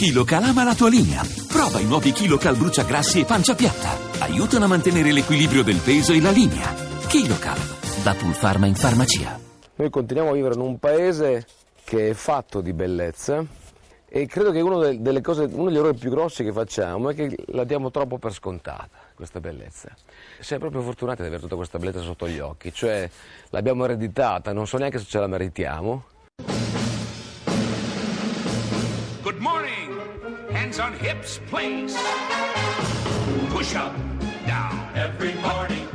KiloCal ama la tua linea. Prova i nuovi KiloCal bruciagrassi e pancia piatta. Aiutano a mantenere l'equilibrio del peso e la linea. KiloCal, da Pulpharma in farmacia. Noi continuiamo a vivere in un paese che è fatto di bellezza e credo che uno, cose, uno degli errori più grossi che facciamo è che la diamo troppo per scontata, questa bellezza. Siamo proprio fortunati ad avere tutta questa bellezza sotto gli occhi, cioè l'abbiamo ereditata, non so neanche se ce la meritiamo. Good morning. Hands on hips, please. Push up, down. Every morning.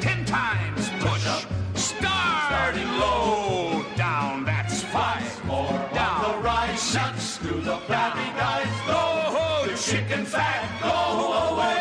Ten times push. up. Start. Starting low. Down. That's five. more down. the rise. Six. To the flabby guys. Go. The chicken fat. Go away.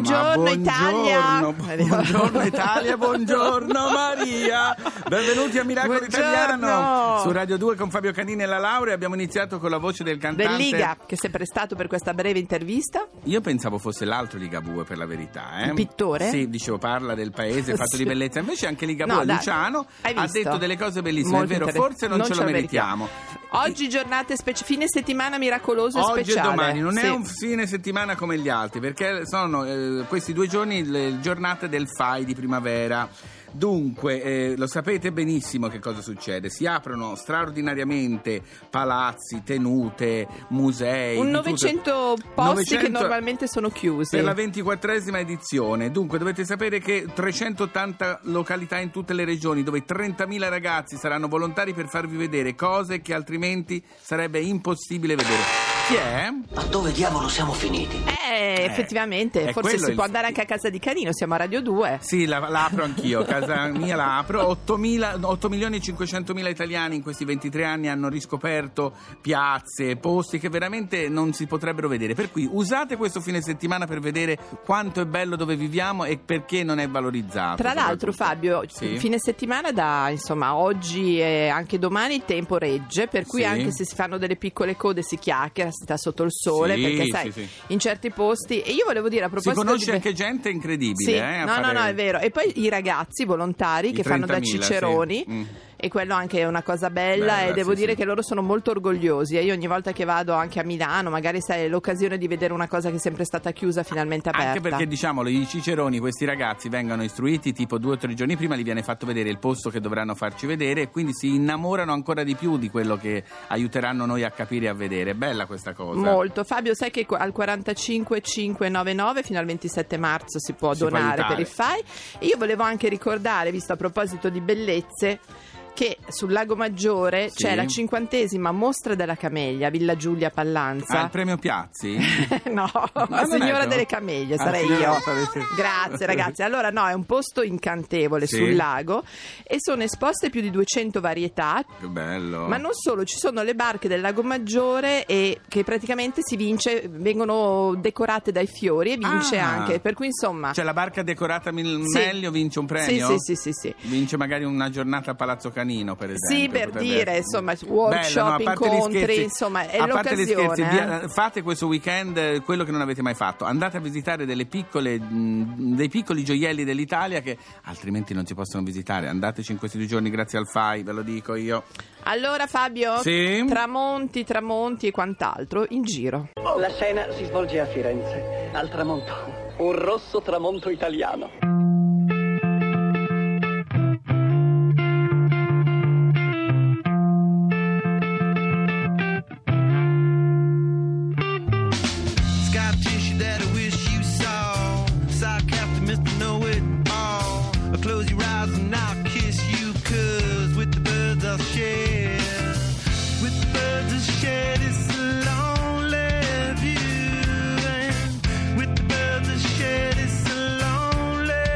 Buongiorno, Ma Italia. buongiorno, buongiorno Italia, buongiorno Maria. Benvenuti a Miracolo Buongiorno. Italiano su Radio 2 con Fabio Canini e la Laura. Abbiamo iniziato con la voce del cantante. Del Liga, che si è prestato per questa breve intervista. Io pensavo fosse l'altro Ligabue per la verità. Eh? Il pittore? Sì, dicevo parla del paese fatto Sì. di bellezza. Invece anche Ligabue, No, Luciano, ha detto delle cose bellissime. Molto è vero, forse non, ce lo meritiamo. Oggi giornate specie, fine settimana miracoloso e Oggi speciale. e domani non Sì. è un fine settimana come gli altri perché sono eh, questi due giorni le giornate del FAI di primavera. Dunque, eh, lo sapete benissimo che cosa succede. Si aprono straordinariamente palazzi, tenute, musei. Un di tutto. 900 posti che 900 normalmente sono chiusi. Per la ventiquattresima edizione. Dunque, dovete sapere che 380 località in tutte le regioni, dove 30.000 ragazzi saranno volontari per farvi vedere cose che altrimenti sarebbe impossibile vedere. Chi è? Ma dove diavolo siamo finiti? Eh, effettivamente, è forse si il- può andare anche a casa di Canino, siamo a Radio 2. Sì, la, la apro anch'io, casa mia la apro. 8.000 8 milioni e 500 mila italiani in questi 23 anni hanno riscoperto piazze, posti che veramente non si potrebbero vedere. Per cui usate questo fine settimana per vedere quanto è bello dove viviamo e perché non è valorizzato. Tra l'altro. Fabio, Sì. fine settimana da insomma oggi e anche domani il tempo regge, per cui Sì. anche se si fanno delle piccole code si chiacchiera, si sta sotto il sole, Sì, perché sai, in certi posti. E io volevo dire a Si proposito conosce di. anche gente incredibile. Sì, eh, no, no, fare- no, è vero. E poi i ragazzi volontari I che fanno da 30.000, sì. ciceroni. Mm. E quello anche è una cosa bella, Bella, e devo sì, dire sì. che loro sono molto orgogliosi. E io ogni volta che vado anche a Milano, magari sai, l'occasione di vedere una cosa che è sempre stata chiusa, finalmente aperta. Anche perché diciamolo, i ciceroni, questi ragazzi vengono istruiti tipo due o tre giorni prima, gli viene fatto vedere il posto che dovranno farci vedere e quindi si innamorano ancora di più di quello che aiuteranno noi a capire e a vedere. È bella questa cosa. Molto. Fabio, sai che al 45599 fino al 27 marzo si può Si può donare aiutare. per il FAI. Io volevo anche ricordare, visto a proposito di bellezze, che sul Lago Maggiore Sì. c'è la cinquantesima mostra della camellia, Villa Giulia Ah, Pallanza. il premio Piazzi? no, non la è signora vero? delle camellie Ah, sarei signora, io. Grazie ragazzi. Allora no, è un posto incantevole Sì. sul lago e sono esposte più di 200 varietà. Che bello. Ma non solo, ci sono le barche del Lago Maggiore e che praticamente si vince, vengono decorate dai fiori e vince Ah. anche. Per cui insomma. Cioè la barca decorata mil- Sì. meglio vince un Sì, premio? sì, sì, sì, sì. Vince magari una giornata a Palazzo Canino, per esempio. Sì, per potrebbe dire, insomma, Bello, workshop, no, parte gli incontri, scherzi- insomma, è a parte l'occasione, scherzi, eh. via- fate questo weekend quello che non avete mai fatto. Andate a visitare delle piccole, dei piccoli gioielli dell'Italia che altrimenti non si possono visitare. Andateci in questi due giorni grazie al FAI, ve lo dico io. Allora Fabio, Sì? tramonti, tramonti e quant'altro in giro. La scena si svolge a Firenze, al tramonto. Un rosso tramonto italiano. That I wish you saw. After Mr. Know It All. I'll close your eyes and I'll kiss you, cause with the birds I'll share. With the birds I'll share this lonely view. And with the birds I'll share this lonely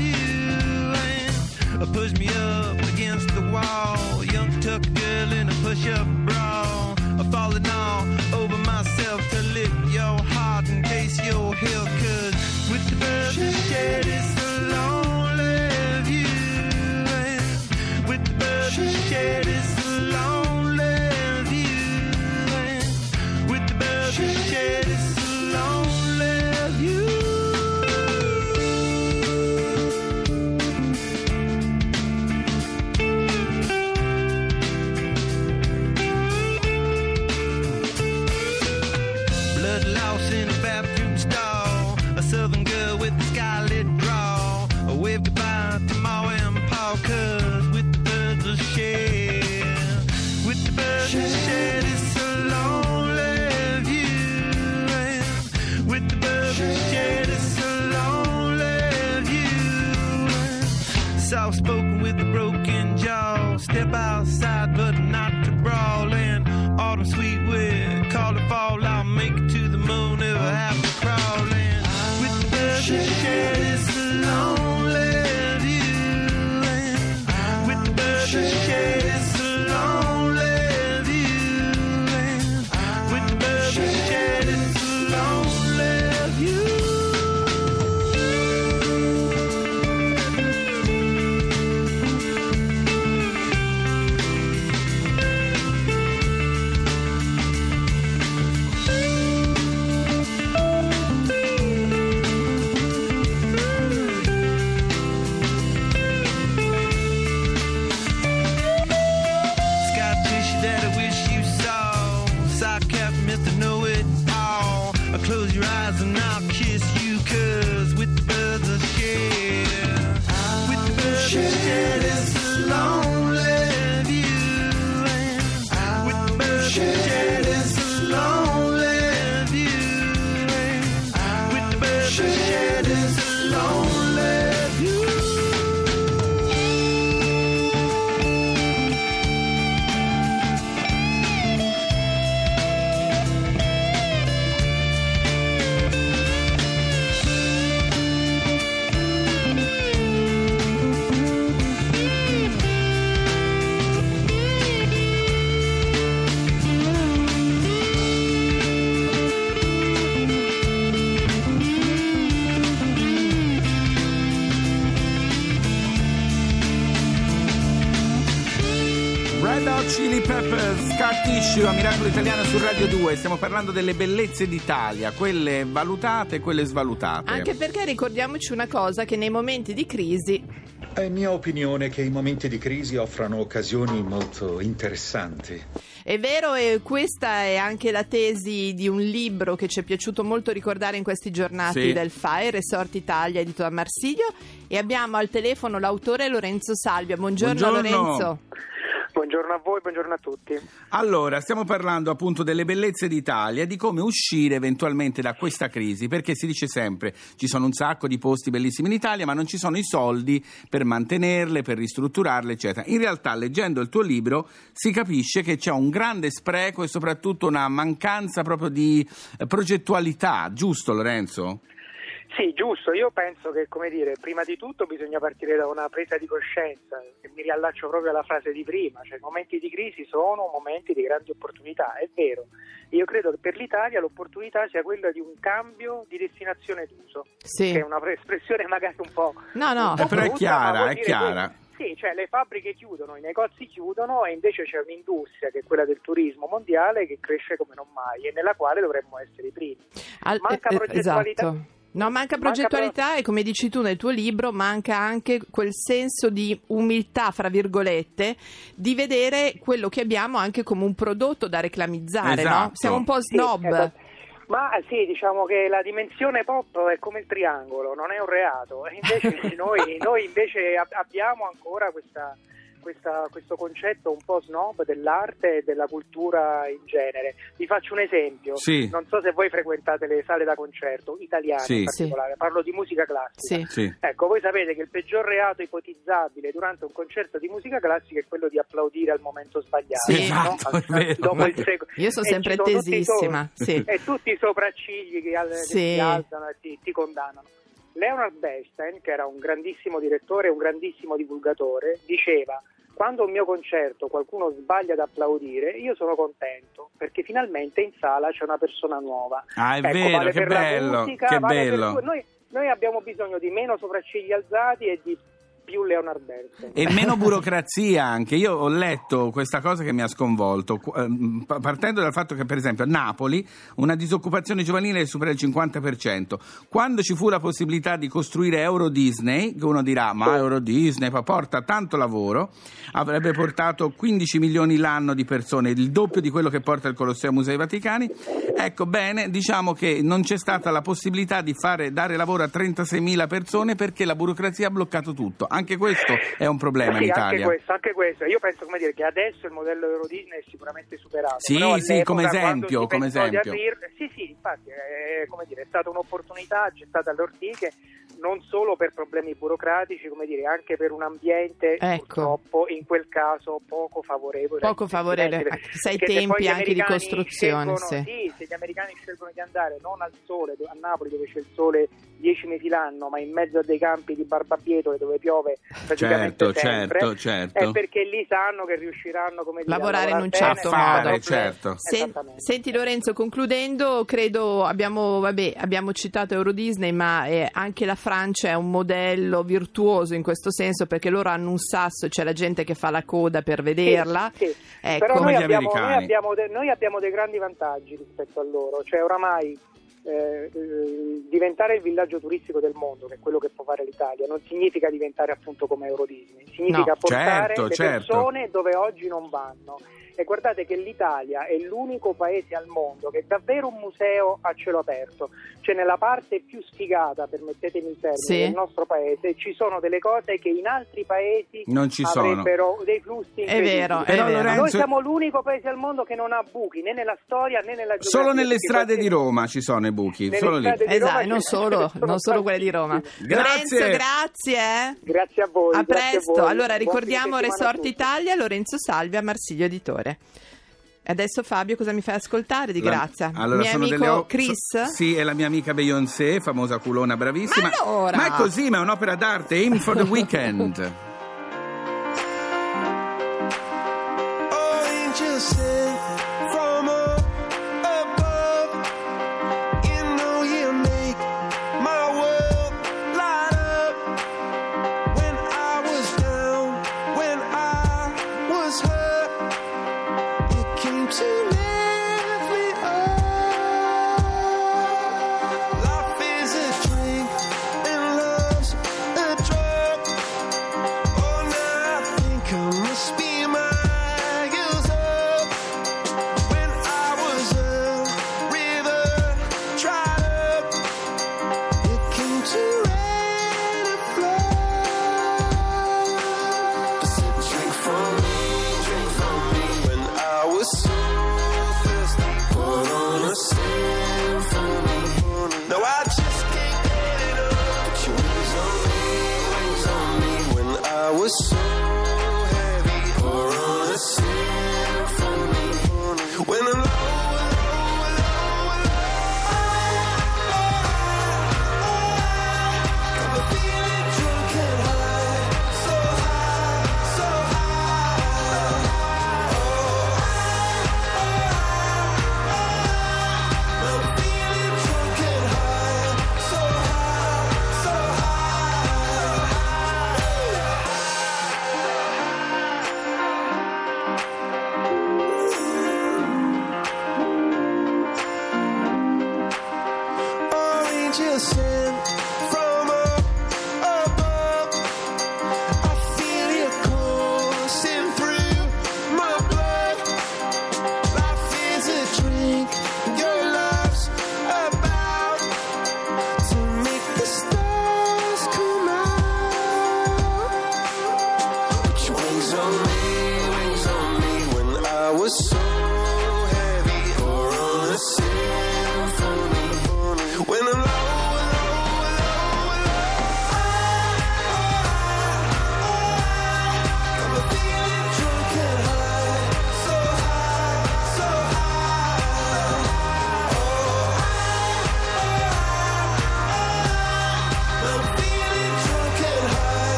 view. And push me up against the wall. Young tuck girl in a push up folk with a broken jaw. Step outside, but not to brawl. And autumn sweet wind, call it fall, I'll make Scar Tissue a Miracolo Italiano su Radio 2. Stiamo parlando delle bellezze d'Italia, quelle valutate e quelle svalutate. Anche perché ricordiamoci una cosa, che nei momenti di crisi È mia opinione che i momenti di crisi offrano occasioni molto interessanti. È vero e questa è anche la tesi di un libro che ci è piaciuto molto ricordare in questi giornati Sì. del FAE, Resort Italia, edito da Marsiglio e abbiamo al telefono l'autore Lorenzo Salvia. Buongiorno, Buongiorno. Lorenzo. Buongiorno a voi, buongiorno a tutti. Allora, stiamo parlando appunto delle bellezze d'Italia di come uscire eventualmente da questa crisi, perché si dice sempre ci sono un sacco di posti bellissimi in Italia, ma non ci sono i soldi per mantenerle, per ristrutturarle, eccetera. In realtà, leggendo il tuo libro, si capisce che c'è un grande spreco e soprattutto una mancanza proprio di eh, progettualità, giusto Lorenzo? Sì, giusto, io penso che, come dire, prima di tutto bisogna partire da una presa di coscienza, e mi riallaccio proprio alla frase di prima, cioè momenti di crisi sono momenti di grandi opportunità, è vero. Io credo che per l'Italia l'opportunità sia quella di un cambio di destinazione d'uso, Sì. che è una espressione magari un po'... No, no. po' Eh, però è chiara, è chiara. che- Sì, cioè le fabbriche chiudono, i negozi chiudono e invece c'è un'industria che è quella del turismo mondiale che cresce come non mai e nella quale dovremmo essere i primi. Al- Manca eh, progettualità. Esatto. No, manca Manca progettualità e come dici tu nel tuo libro manca anche quel senso di umiltà, fra virgolette, di vedere quello che abbiamo anche come un prodotto da reclamizzare, no? Esatto. Siamo un po' Sì, snob. esatto. Ma sì, diciamo che la dimensione pop è come il triangolo, non è un reato. E invece noi, noi invece ab- abbiamo ancora questa, questa- questo concetto un po' snob dell'arte e della cultura in genere. Vi faccio un esempio. Sì. Non so se voi frequentate le sale da concerto italiane Sì. in particolare, parlo di musica classica. Sì. Sì. Ecco, voi sapete che il peggior reato ipotizzabile durante un concerto di musica classica è quello di applaudire al momento sbagliato. Sì. no? Esatto. Dopo il sec- Io sono sempre sono tutti i so- tesissima. Sì. e tutti i sopraccigli che, al- che Sì. si alzano e ti, ti condannano. Leonard Bernstein, che era un grandissimo direttore e un grandissimo divulgatore, diceva quando un mio concerto qualcuno sbaglia ad applaudire, io sono contento perché finalmente in sala c'è una persona nuova. Ah, è Ecco, vero, vale che per bello, musica, che vale per bello. tu- Noi, noi abbiamo bisogno di meno sopraccigli alzati e di più Leonard Bernstein. E meno burocrazia anche. Io ho letto questa cosa che mi ha sconvolto, ehm, pa- partendo dal fatto che, per esempio, a Napoli una disoccupazione giovanile supera il 50%. Quando ci fu la possibilità di costruire Euro Disney, che uno dirà: Ma Euro Disney porta tanto lavoro, avrebbe portato 15 milioni l'anno di persone, il doppio di quello che porta il Colosseo Musei Vaticani. Ecco, bene, diciamo che non c'è stata la possibilità di fare, dare lavoro a 36.000 persone perché la burocrazia ha bloccato tutto. Anche questo è un problema Sì, in anche Italia. questo, anche questo. Io penso come dire, che adesso il modello Euro Disney è sicuramente superato. Sì, sì, come esempio, come esempio. aprir- sì, sì, infatti è, come dire, è stata un'opportunità, c'è stata alle ortiche, non solo per problemi burocratici, come dire, anche per un ambiente Ecco. purtroppo in quel caso poco favorevole. Poco favorevole, sai, se tempi anche di costruzione, scelgono- sì. se gli americani scelgono di andare non al sole, a Napoli dove c'è il sole 10 mesi l'anno, ma in mezzo a dei campi di barbabietole dove piove praticamente Certo, sempre, certo, certo. è perché lì sanno che riusciranno come dire, a Lavorare in un certo bene, modo. fare- certo. Sen- senti Lorenzo, concludendo, credo abbiamo, vabbè, abbiamo citato Euro Disney, ma eh, anche la Francia è un modello virtuoso in questo senso perché loro hanno un sasso, c'è la gente che fa la coda per vederla. Sì, sì. Ecco. Però Come noi gli abbiamo, noi, americani. abbiamo de- noi abbiamo dei grandi vantaggi rispetto a loro, cioè oramai eh, eh, diventare il villaggio turistico del mondo, che è quello che può fare l'Italia, non significa diventare appunto come Euro Disney, significa No. portare Certo, le certo. persone dove oggi non vanno. E guardate che l'Italia è l'unico paese al mondo che è davvero un museo a cielo aperto, cioè nella parte più sfigata, permettetemi il termine, Sì. del nostro paese ci sono delle cose che in altri paesi Non ci sono. avrebbero dei flussi È incredibili. vero, è vero. Lorenzo- Noi siamo l'unico paese al mondo che non ha buchi né nella storia né nella geografia. Solo nelle strade questi- di Roma ci sono i buchi, solo lì. Esatto, non solo, sono non solo quelle di Roma. Grazie. Lorenzo, grazie. Grazie a voi. A presto. voi. allora ricordiamo a Resort. Italia, Lorenzo Salvi a Marsiglio Editore. Adesso Fabio cosa mi fai ascoltare di La- Grazia? Allora, Mio sono amico delle o- Chris? so- sì, è la mia amica Beyoncé, famosa culona, bravissima. Ma allora? Ma è così, ma è un'opera d'arte. In for the weekend. too.